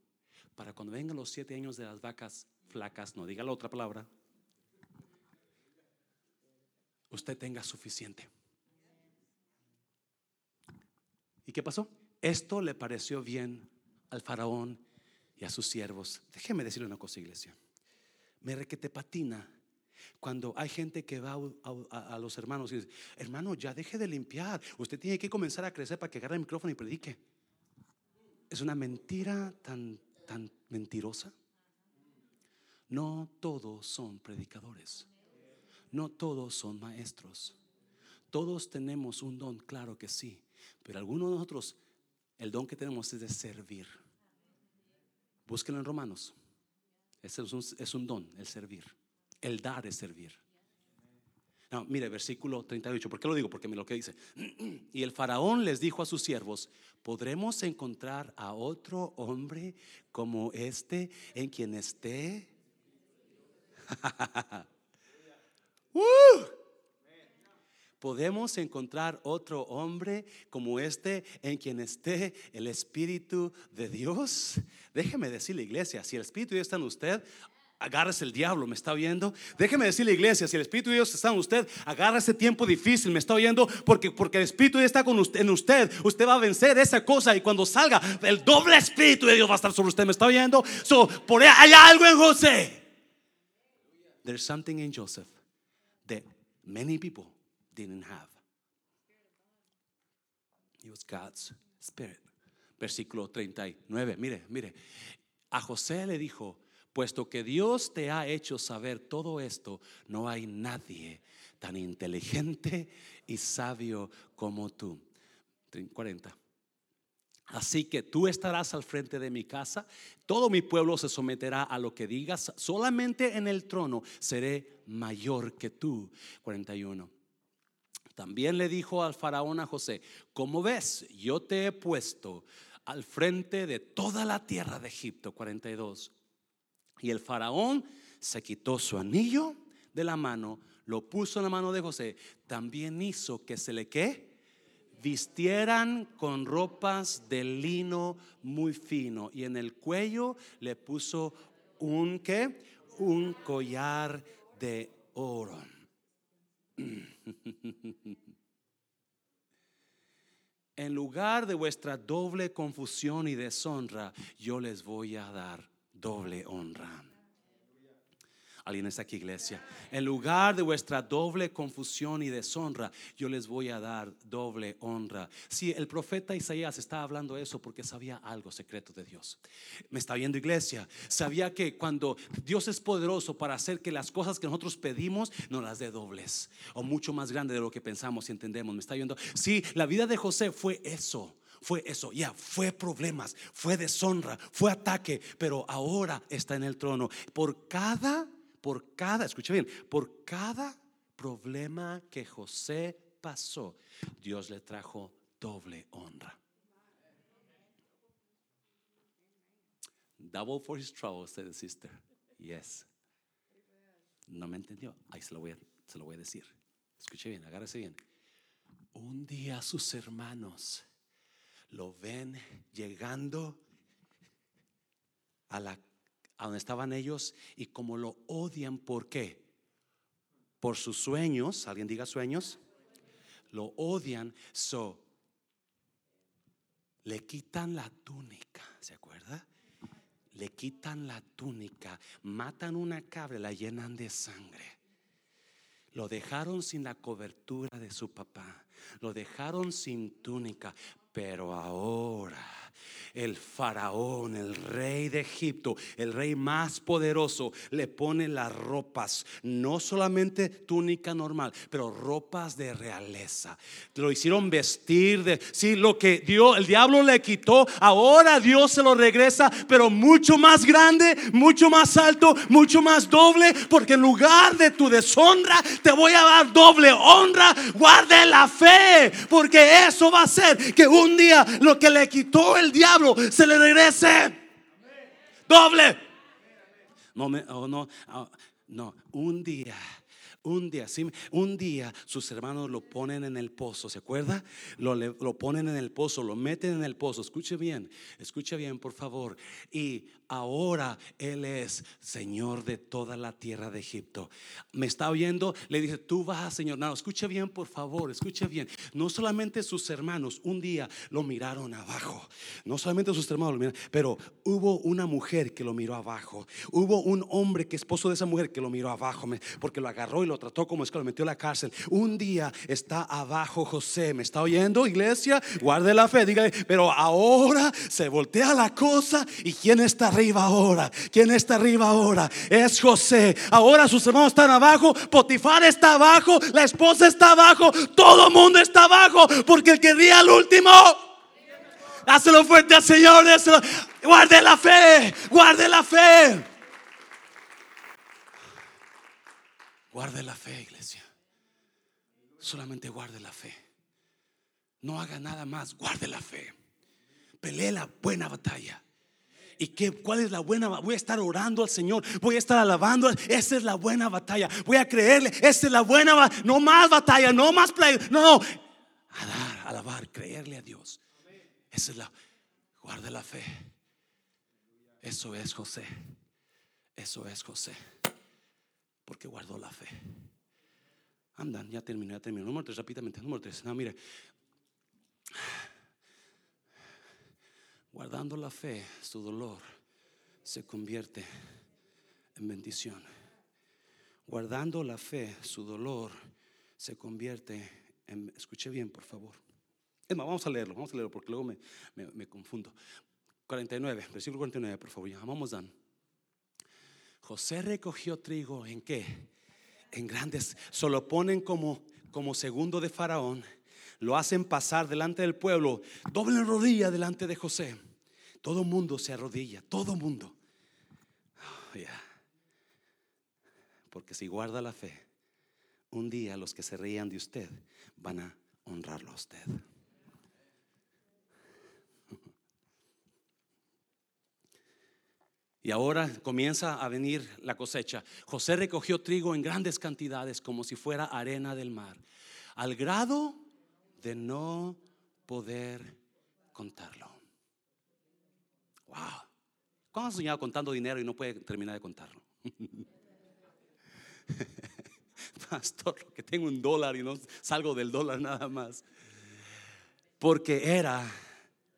para cuando vengan los siete años de las vacas flacas, no diga la otra palabra, usted tenga suficiente. ¿Y qué pasó? Esto le pareció bien al faraón y a sus siervos. Déjeme decirle una cosa, iglesia. Me requete patina cuando hay gente que va a, los hermanos y dice, hermano, ya deje de limpiar. Usted tiene que comenzar a crecer para que agarre el micrófono y predique. Es una mentira tan, tan mentirosa. No todos son predicadores. No todos son maestros. Todos tenemos un don, claro que sí. Pero algunos de nosotros, el don que tenemos es de servir. Búsquenlo en Romanos. Es un, es un don, el servir. El dar es servir. No, mire, versículo 38. ¿Por qué lo digo? Porque me lo que dice. Y el faraón les dijo a sus siervos: ¿Podremos encontrar a otro hombre como este en quien esté? ¡Uh! podemos encontrar otro hombre como este en quien esté el Espíritu de Dios. Déjeme decirle, iglesia, si el Espíritu de Dios está en usted, agárrese el diablo, ¿me está oyendo? Déjeme decirle, iglesia, si el Espíritu de Dios está en usted, agarra ese tiempo difícil, ¿me está oyendo? Porque, porque el Espíritu de Dios está con usted, en usted, usted va a vencer esa cosa y cuando salga, el doble Espíritu de Dios va a estar sobre usted, ¿me está oyendo? So, por ahí hay algo en José. There's something in Joseph that many people didn't have. It was God's Spirit. Versículo 39. Mire, mire. A José le dijo, puesto que Dios te ha hecho saber todo esto, no hay nadie tan inteligente y sabio como tú. 40. Así que tú estarás al frente de mi casa, todo mi pueblo se someterá a lo que digas, solamente en el trono seré mayor que tú. 41. También le dijo al faraón a José, como ves, yo te he puesto al frente de toda la tierra de Egipto, 42. Y el faraón se quitó su anillo de la mano, lo puso en la mano de José, también hizo que se le que vistieran con ropas de lino muy fino y en el cuello le puso un que un collar de oro. en lugar de vuestra doble confusión y deshonra, yo les voy a dar doble honra. Alguien está aquí, iglesia. En lugar de vuestra doble confusión y deshonra, yo les voy a dar doble honra. Si el profeta Isaías estaba hablando eso porque sabía algo secreto de Dios. Me está viendo, iglesia. Sabía que cuando Dios es poderoso para hacer que las cosas que nosotros pedimos no las dé dobles o mucho más grande de lo que pensamos y entendemos. Me está viendo. Si la vida de José fue eso fue eso, ya, fue problemas, fue deshonra, fue ataque, pero ahora está en el trono. Por cada por cada, escucha bien, por cada problema que José pasó, Dios le trajo doble honra. Double for his trouble, said the sister. Yes. No me entendió. Ahí se lo voy a, se lo voy a decir. Escuche bien, agárrese bien. Un día sus hermanos lo ven llegando a la a donde estaban ellos y como lo odian, ¿por qué? Por sus sueños, alguien diga sueños, lo odian, so le quitan la túnica, ¿se acuerda? Le quitan la túnica, matan una cabra, la llenan de sangre. Lo dejaron sin la cobertura de su papá, lo dejaron sin túnica, Pero ahora el faraón, el rey de Egipto, el rey más poderoso, le pone las ropas, no solamente túnica normal, pero ropas de realeza. Lo hicieron vestir de, sí, lo que Dios, el diablo le quitó, ahora Dios se lo regresa, pero mucho más grande, mucho más alto, mucho más doble, porque en lugar de tu deshonra, te voy a dar doble honra. Guarde la fe, porque eso va a hacer que un día lo que le quitó el diablo, se le regrese. Doble. No, me, oh, no, oh, no, un día un día, sí, un día sus hermanos lo ponen en el pozo, ¿se acuerda? Lo, lo, ponen en el pozo, lo meten en el pozo. Escuche bien, escuche bien, por favor. Y ahora Él es Señor de toda la tierra de Egipto. Me está oyendo, le dice, tú vas, Señor. No, escuche bien, por favor, escuche bien. No solamente sus hermanos un día lo miraron abajo, no solamente sus hermanos lo miraron, pero hubo una mujer que lo miró abajo. Hubo un hombre que esposo de esa mujer que lo miró abajo, porque lo agarró y lo trató como esclavo, lo metió en la cárcel. Un día está abajo José, ¿me está oyendo, iglesia? Guarde la fe, dígale, pero ahora se voltea la cosa y quién está arriba ahora? ¿Quién está arriba ahora? Es José. Ahora sus hermanos están abajo, Potifar está abajo, la esposa está abajo, todo el mundo está abajo, porque el que ría al último, Hazlo fuerte al Señor, guarde la fe, guarde la fe. Guarde la fe, iglesia. Solamente guarde la fe. No haga nada más, guarde la fe. Pelee la buena batalla. ¿Y qué, cuál es la buena? Voy a estar orando al Señor, voy a estar alabando. Esa es la buena batalla. Voy a creerle, esa es la buena No más batalla, no más play. No, no. Alar, alabar, creerle a Dios. Esa es la, guarde la fe. Eso es José. Eso es José. Porque guardó la fe. Andan, ya terminé, ya terminé. Número tres, rápidamente. Número tres. No, mire. Guardando la fe, su dolor se convierte en bendición. Guardando la fe, su dolor se convierte en... Escuche bien, por favor. Es más, vamos a leerlo, vamos a leerlo porque luego me, me, confundo. 49, versículo 49, por favor. Dan. José recogió trigo en qué? En grandes. Solo ponen como, como segundo de Faraón lo hacen pasar delante del pueblo, doble rodilla delante de José. Todo mundo se arrodilla, todo mundo. Oh, Porque si guarda la fe, un día los que se reían de usted van a honrarlo a usted. Y ahora comienza a venir la cosecha. José recogió trigo en grandes cantidades como si fuera arena del mar, al grado de no poder contarlo. Wow. ¿Cuándo has soñado contando dinero y no puede terminar de contarlo? Pastor, que tengo un dólar y no salgo del dólar nada más. Porque era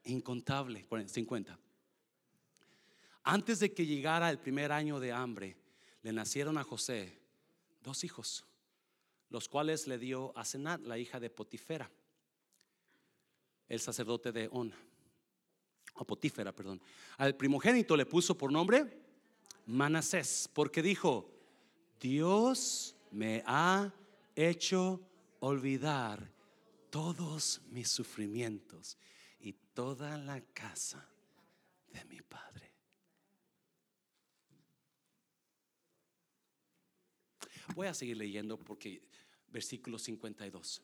incontable. 50. Antes de que llegara el primer año de hambre, le nacieron a José dos hijos, los cuales le dio a Senat, la hija de Potifera, el sacerdote de On, o Potífera, perdón. Al primogénito le puso por nombre Manasés, porque dijo, Dios me ha hecho olvidar todos mis sufrimientos y toda la casa de mi padre. Voy a seguir leyendo porque versículo 52.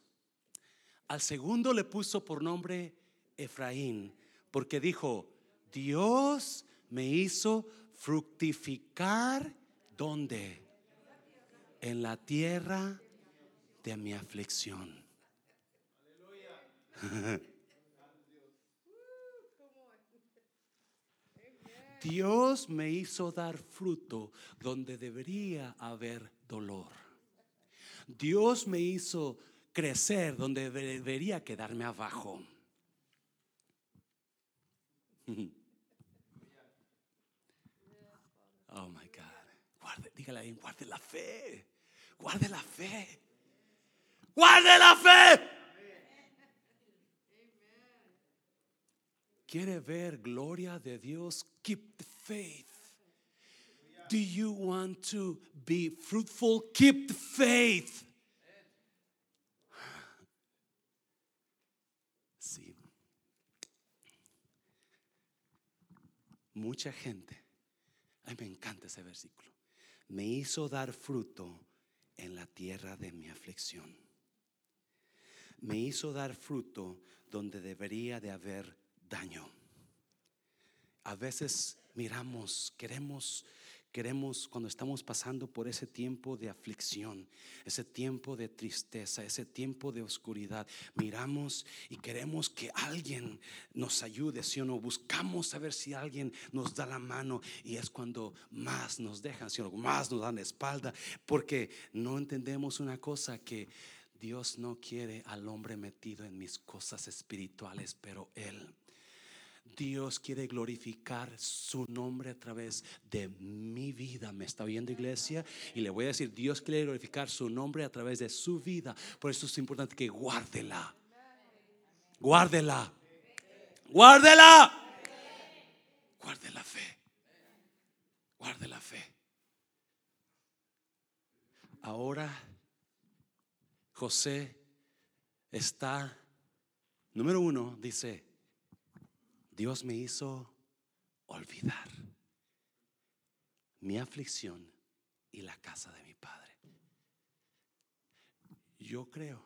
Al segundo le puso por nombre Efraín, porque dijo, Dios me hizo fructificar ¿dónde? En la tierra de mi aflicción. Dios me hizo dar fruto donde debería haber dolor. Dios me hizo crecer donde debería quedarme abajo. Oh my God. Guarde, dígale ahí, guarde la fe. Guarde la fe. Guarde la fe. quiere ver gloria de Dios, keep the faith. Do you want to be fruitful? Keep the faith. Sí. Mucha gente, a mí me encanta ese versículo, me hizo dar fruto en la tierra de mi aflicción. Me hizo dar fruto donde debería de haber daño. A veces miramos, queremos Queremos, cuando estamos pasando por ese tiempo de aflicción, ese tiempo de tristeza, ese tiempo de oscuridad, miramos y queremos que alguien nos ayude, si o no, buscamos saber si alguien nos da la mano y es cuando más nos dejan, si o no, más nos dan la espalda, porque no entendemos una cosa que Dios no quiere al hombre metido en mis cosas espirituales, pero Él Dios quiere glorificar su nombre a través de mi vida. ¿Me está oyendo iglesia? Y le voy a decir, Dios quiere glorificar su nombre a través de su vida. Por eso es importante que guárdela. Guárdela. Guárdela. Guarde la fe. Guarde la fe. Ahora José está, número uno, dice, Dios me hizo olvidar mi aflicción y la casa de mi padre. Yo creo,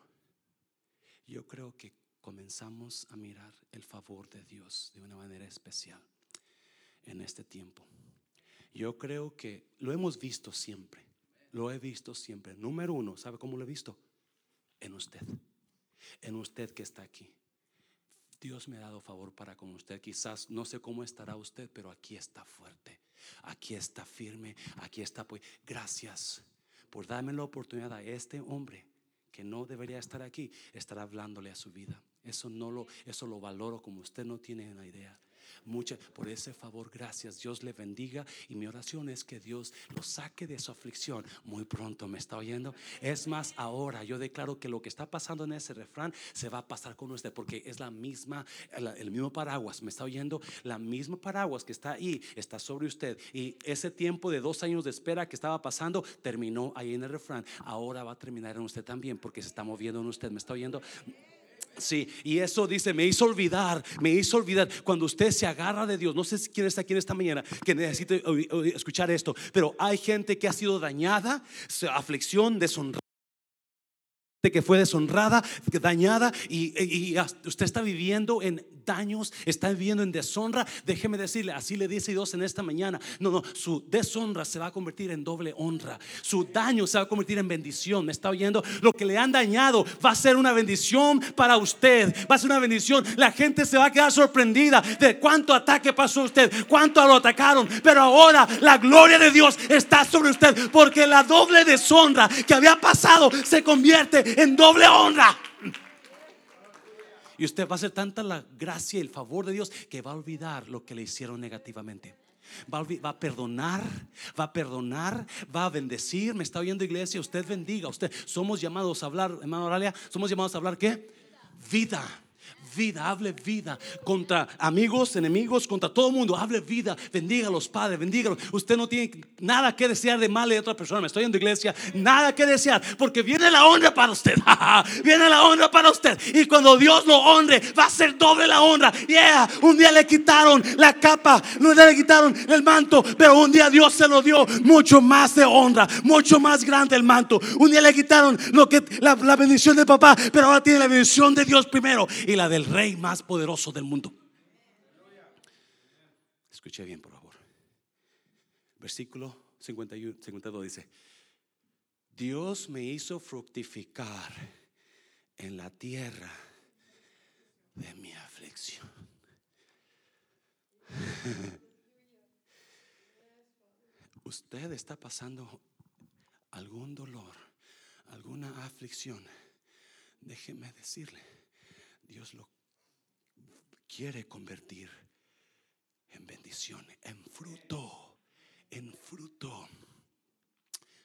yo creo que comenzamos a mirar el favor de Dios de una manera especial en este tiempo. Yo creo que lo hemos visto siempre, lo he visto siempre. Número uno, ¿sabe cómo lo he visto? En usted, en usted que está aquí. Dios me ha dado favor para con usted. Quizás no sé cómo estará usted, pero aquí está fuerte, aquí está firme, aquí está. Pues gracias por darme la oportunidad a este hombre que no debería estar aquí, estar hablándole a su vida. Eso no lo, eso lo valoro como usted no tiene una idea. Mucha, por ese favor, gracias. Dios le bendiga. Y mi oración es que Dios lo saque de su aflicción muy pronto. ¿Me está oyendo? Es más, ahora yo declaro que lo que está pasando en ese refrán se va a pasar con usted porque es la misma, el, mismo paraguas. ¿Me está oyendo? La misma paraguas que está ahí está sobre usted. Y ese tiempo de dos años de espera que estaba pasando terminó ahí en el refrán. Ahora va a terminar en usted también porque se está moviendo en usted. ¿Me está oyendo? Sí, y eso dice, me hizo olvidar, me hizo olvidar. Cuando usted se agarra de Dios, no sé quién está aquí en esta mañana que necesite escuchar esto, pero hay gente que ha sido dañada, aflicción, deshonrada que fue deshonrada, dañada y, usted está viviendo en daños, está viviendo en deshonra, déjeme decirle, así le dice Dios en esta mañana, no, no, su deshonra se va a convertir en doble honra, su daño se va a convertir en bendición, me está oyendo, lo que le han dañado va a ser una bendición para usted, va a ser una bendición, la gente se va a quedar sorprendida de cuánto ataque pasó usted, cuánto lo atacaron, pero ahora la gloria de Dios está sobre usted, porque la doble deshonra que había pasado se convierte en doble honra. Y usted va a hacer tanta la gracia y el favor de Dios que va a olvidar lo que le hicieron negativamente. Va a, va a, perdonar, va a perdonar, va a bendecir. Me está oyendo iglesia, usted bendiga. Usted somos llamados a hablar, hermano Oralia, somos llamados a hablar qué? Vida vida, hable vida contra amigos, enemigos, contra todo el mundo. Hable vida, bendiga a los padres, bendiga. Usted no tiene nada que desear de mal de otra persona. Me estoy en iglesia, nada que desear, porque viene la honra para usted. viene la honra para usted. Y cuando Dios lo honre, va a ser doble la honra. Yeah, un día le quitaron la capa, un día le quitaron el manto, pero un día Dios se lo dio mucho más de honra, mucho más grande el manto. Un día le quitaron lo que la, la bendición de papá, pero ahora tiene la bendición de Dios primero y la del rey más poderoso del mundo. Escuche bien, por favor. Versículo 51, 52 dice, Dios me hizo fructificar en la tierra de mi aflicción. Usted está pasando algún dolor, alguna aflicción. Déjeme decirle, Dios lo quiere convertir en bendición, en fruto, en fruto.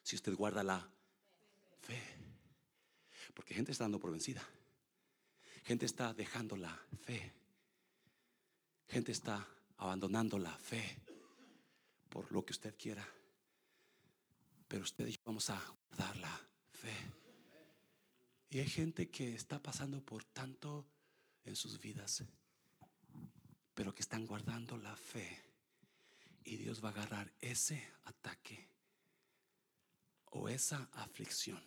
Si usted guarda la fe, porque gente está dando por vencida, gente está dejando la fe. Gente está abandonando la fe por lo que usted quiera. Pero usted y yo vamos a dar la fe. Y hay gente que está pasando por tanto en sus vidas, pero que están guardando la fe. Y Dios va a agarrar ese ataque o esa aflicción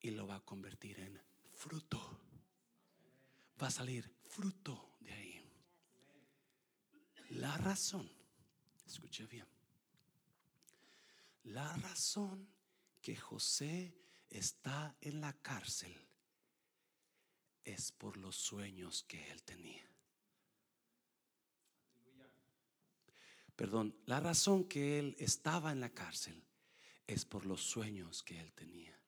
y lo va a convertir en fruto. Va a salir fruto de ahí. La razón, escuche bien, la razón que José está en la cárcel es por los sueños que él tenía. Perdón, la razón que él estaba en la cárcel es por los sueños que él tenía.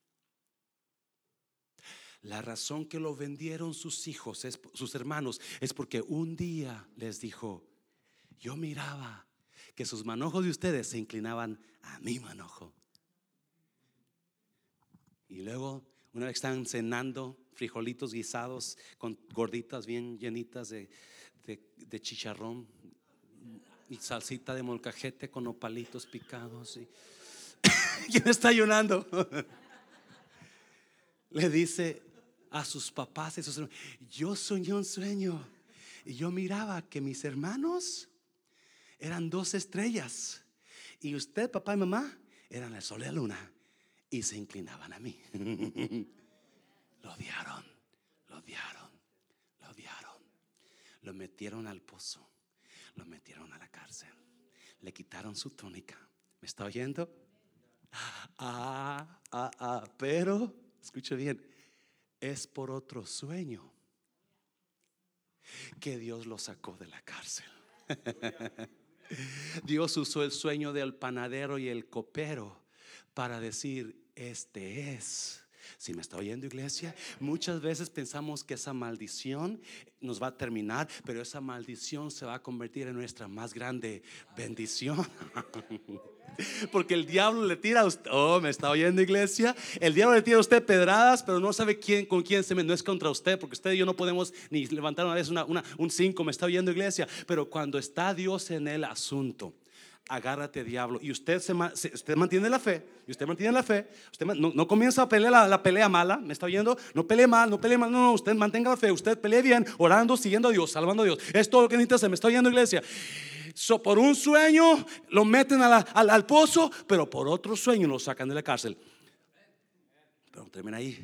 La razón que lo vendieron sus hijos, sus hermanos, es porque un día les dijo, yo miraba que sus manojos de ustedes se inclinaban a mi manojo. Y luego, una vez que están cenando, frijolitos guisados con gorditas bien llenitas de, de chicharrón y salsita de molcajete con opalitos picados. Y, ¿Quién está ayunando? Le dice a sus papás y sus hermanos, yo soñé un sueño y yo miraba que mis hermanos eran dos estrellas y usted, papá y mamá, eran el sol y la luna y se inclinaban a mí. lo odiaron, lo odiaron, lo odiaron. Lo metieron al pozo, lo metieron a la cárcel, le quitaron su túnica. ¿Me está oyendo? Ah, ah, ah, pero, escuche bien, es por otro sueño que Dios lo sacó de la cárcel. Dios usó el sueño del panadero y el copero para decir, este es. Si me está oyendo iglesia, muchas veces pensamos que esa maldición nos va a terminar, pero esa maldición se va a convertir en nuestra más grande bendición. Porque el diablo le tira a usted, oh, me está oyendo iglesia, el diablo le tira a usted pedradas, pero no sabe quién con quién se me, no es contra usted, porque usted y yo no podemos ni levantar una vez una, un cinco, me está oyendo iglesia, pero cuando está Dios en el asunto, agárrate diablo. Y usted, se, usted mantiene la fe, y usted mantiene la fe, usted no, comienza a pelear la, pelea mala, ¿me está oyendo? No pelee mal, no pelee mal, no, no, usted mantenga la fe, usted pelee bien, orando, siguiendo a Dios, salvando a Dios. Es todo lo que necesita, se me está oyendo iglesia. So, por un sueño lo meten al, al, pozo, pero por otro sueño lo sacan de la cárcel. Pero termina ahí.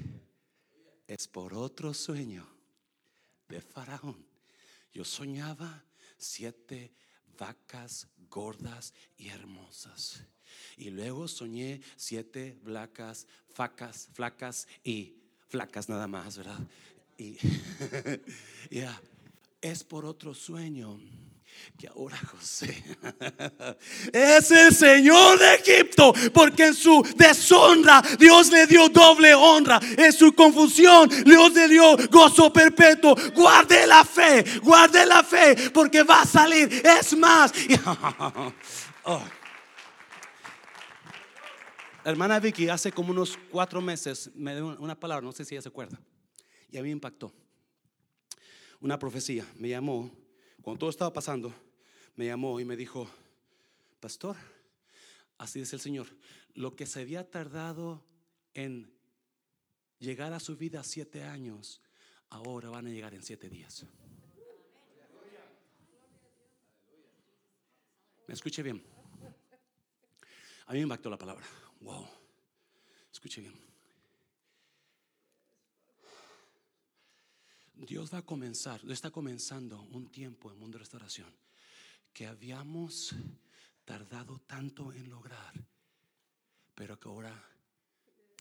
Es por otro sueño de Faraón. Yo soñaba siete vacas gordas y hermosas. Y luego soñé siete flacas, facas, flacas y flacas nada más, ¿verdad? Y ya, es por otro sueño que ahora José es el Señor de Egipto, porque en su deshonra Dios le dio doble honra, en su confusión Dios le dio gozo perpetuo. Guarde la fe, guarde la fe, porque va a salir. Es más, oh. hermana Vicky hace como unos cuatro meses me dio una palabra, no sé si ella se acuerda, y a mí me impactó. Una profecía, me llamó cuando todo estaba pasando, me llamó y me dijo, pastor, así dice el Señor, lo que se había tardado en llegar a su vida siete años, ahora van a llegar en siete días. Me escuche bien. A mí me impactó la palabra. Wow. Escuche bien. Dios va a comenzar, está comenzando un tiempo en mundo de restauración que habíamos tardado tanto en lograr, pero que ahora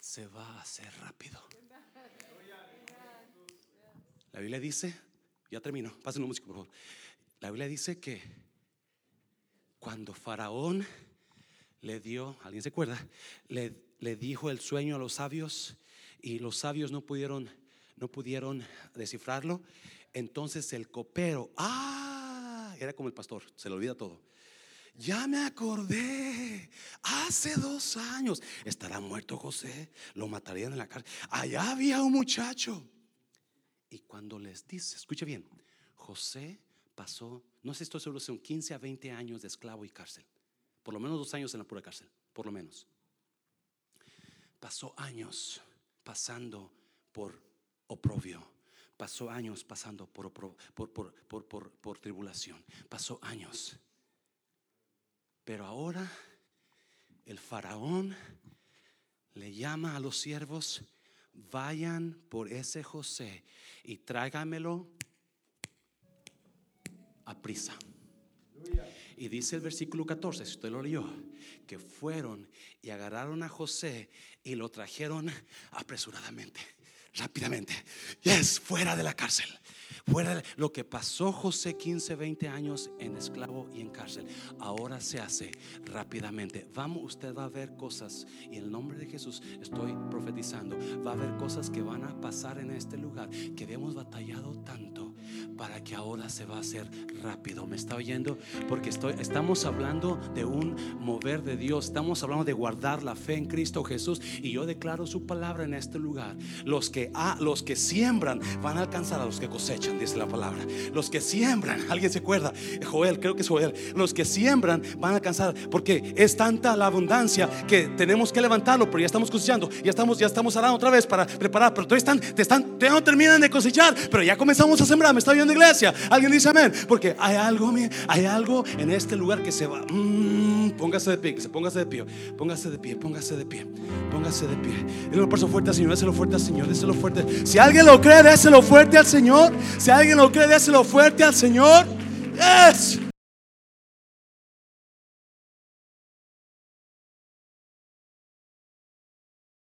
se va a hacer rápido. La Biblia dice, ya termino, pasen música por favor. La Biblia dice que cuando Faraón le dio, ¿alguien se acuerda? Le, le dijo el sueño a los sabios y los sabios no pudieron no pudieron descifrarlo. Entonces el copero, ah, era como el pastor, se le olvida todo. Ya me acordé, hace dos años, estará muerto José, lo matarían en la cárcel. Allá había un muchacho. Y cuando les dice, escuche bien, José pasó, no sé si estoy seguro, son 15 a 20 años de esclavo y cárcel. Por lo menos dos años en la pura cárcel, por lo menos. Pasó años pasando por oprobio. Pasó años pasando por, por, por, por, por tribulación. Pasó años. Pero ahora el faraón le llama a los siervos, vayan por ese José y tráigamelo a prisa. Y dice el versículo 14, si usted lo leyó, que fueron y agarraron a José y lo trajeron apresuradamente, rápidamente. Yes, fuera de la cárcel. Fuera lo que pasó José 15, 20 años en esclavo y en cárcel, ahora se hace rápidamente. Vamos, usted va a ver cosas y en el nombre de Jesús estoy profetizando. Va a haber cosas que van a pasar en este lugar que hemos batallado tanto para que ahora se va a hacer rápido. ¿Me está oyendo? Porque estoy, estamos hablando de un mover de Dios, estamos hablando de guardar la fe en Cristo Jesús y yo declaro su palabra en este lugar. Los que, a, los que siembran van a alcanzar a los que cosechan, dice la palabra. Los que siembran, alguien se acuerda, Joel, creo que es Joel, los que siembran van a alcanzar porque es tanta la abundancia que tenemos que levantarlo, pero ya estamos cosechando, ya estamos, ya estamos arando otra vez para preparar, pero todavía están, te están, te no terminan de cosechar, pero ya comenzamos a sembrar, me está viendo iglesia. Alguien dice amén. Porque hay algo, hay algo en este lugar que se va. Mm, póngase de pie, que se póngase de pie. Póngase de pie, póngase de pie. Póngase de pie. Dile un paso fuerte al Señor, déselo fuerte al Señor, déselo fuerte. Si alguien lo cree, déselo fuerte al Señor. Si alguien lo cree, déselo fuerte al Señor. Yes.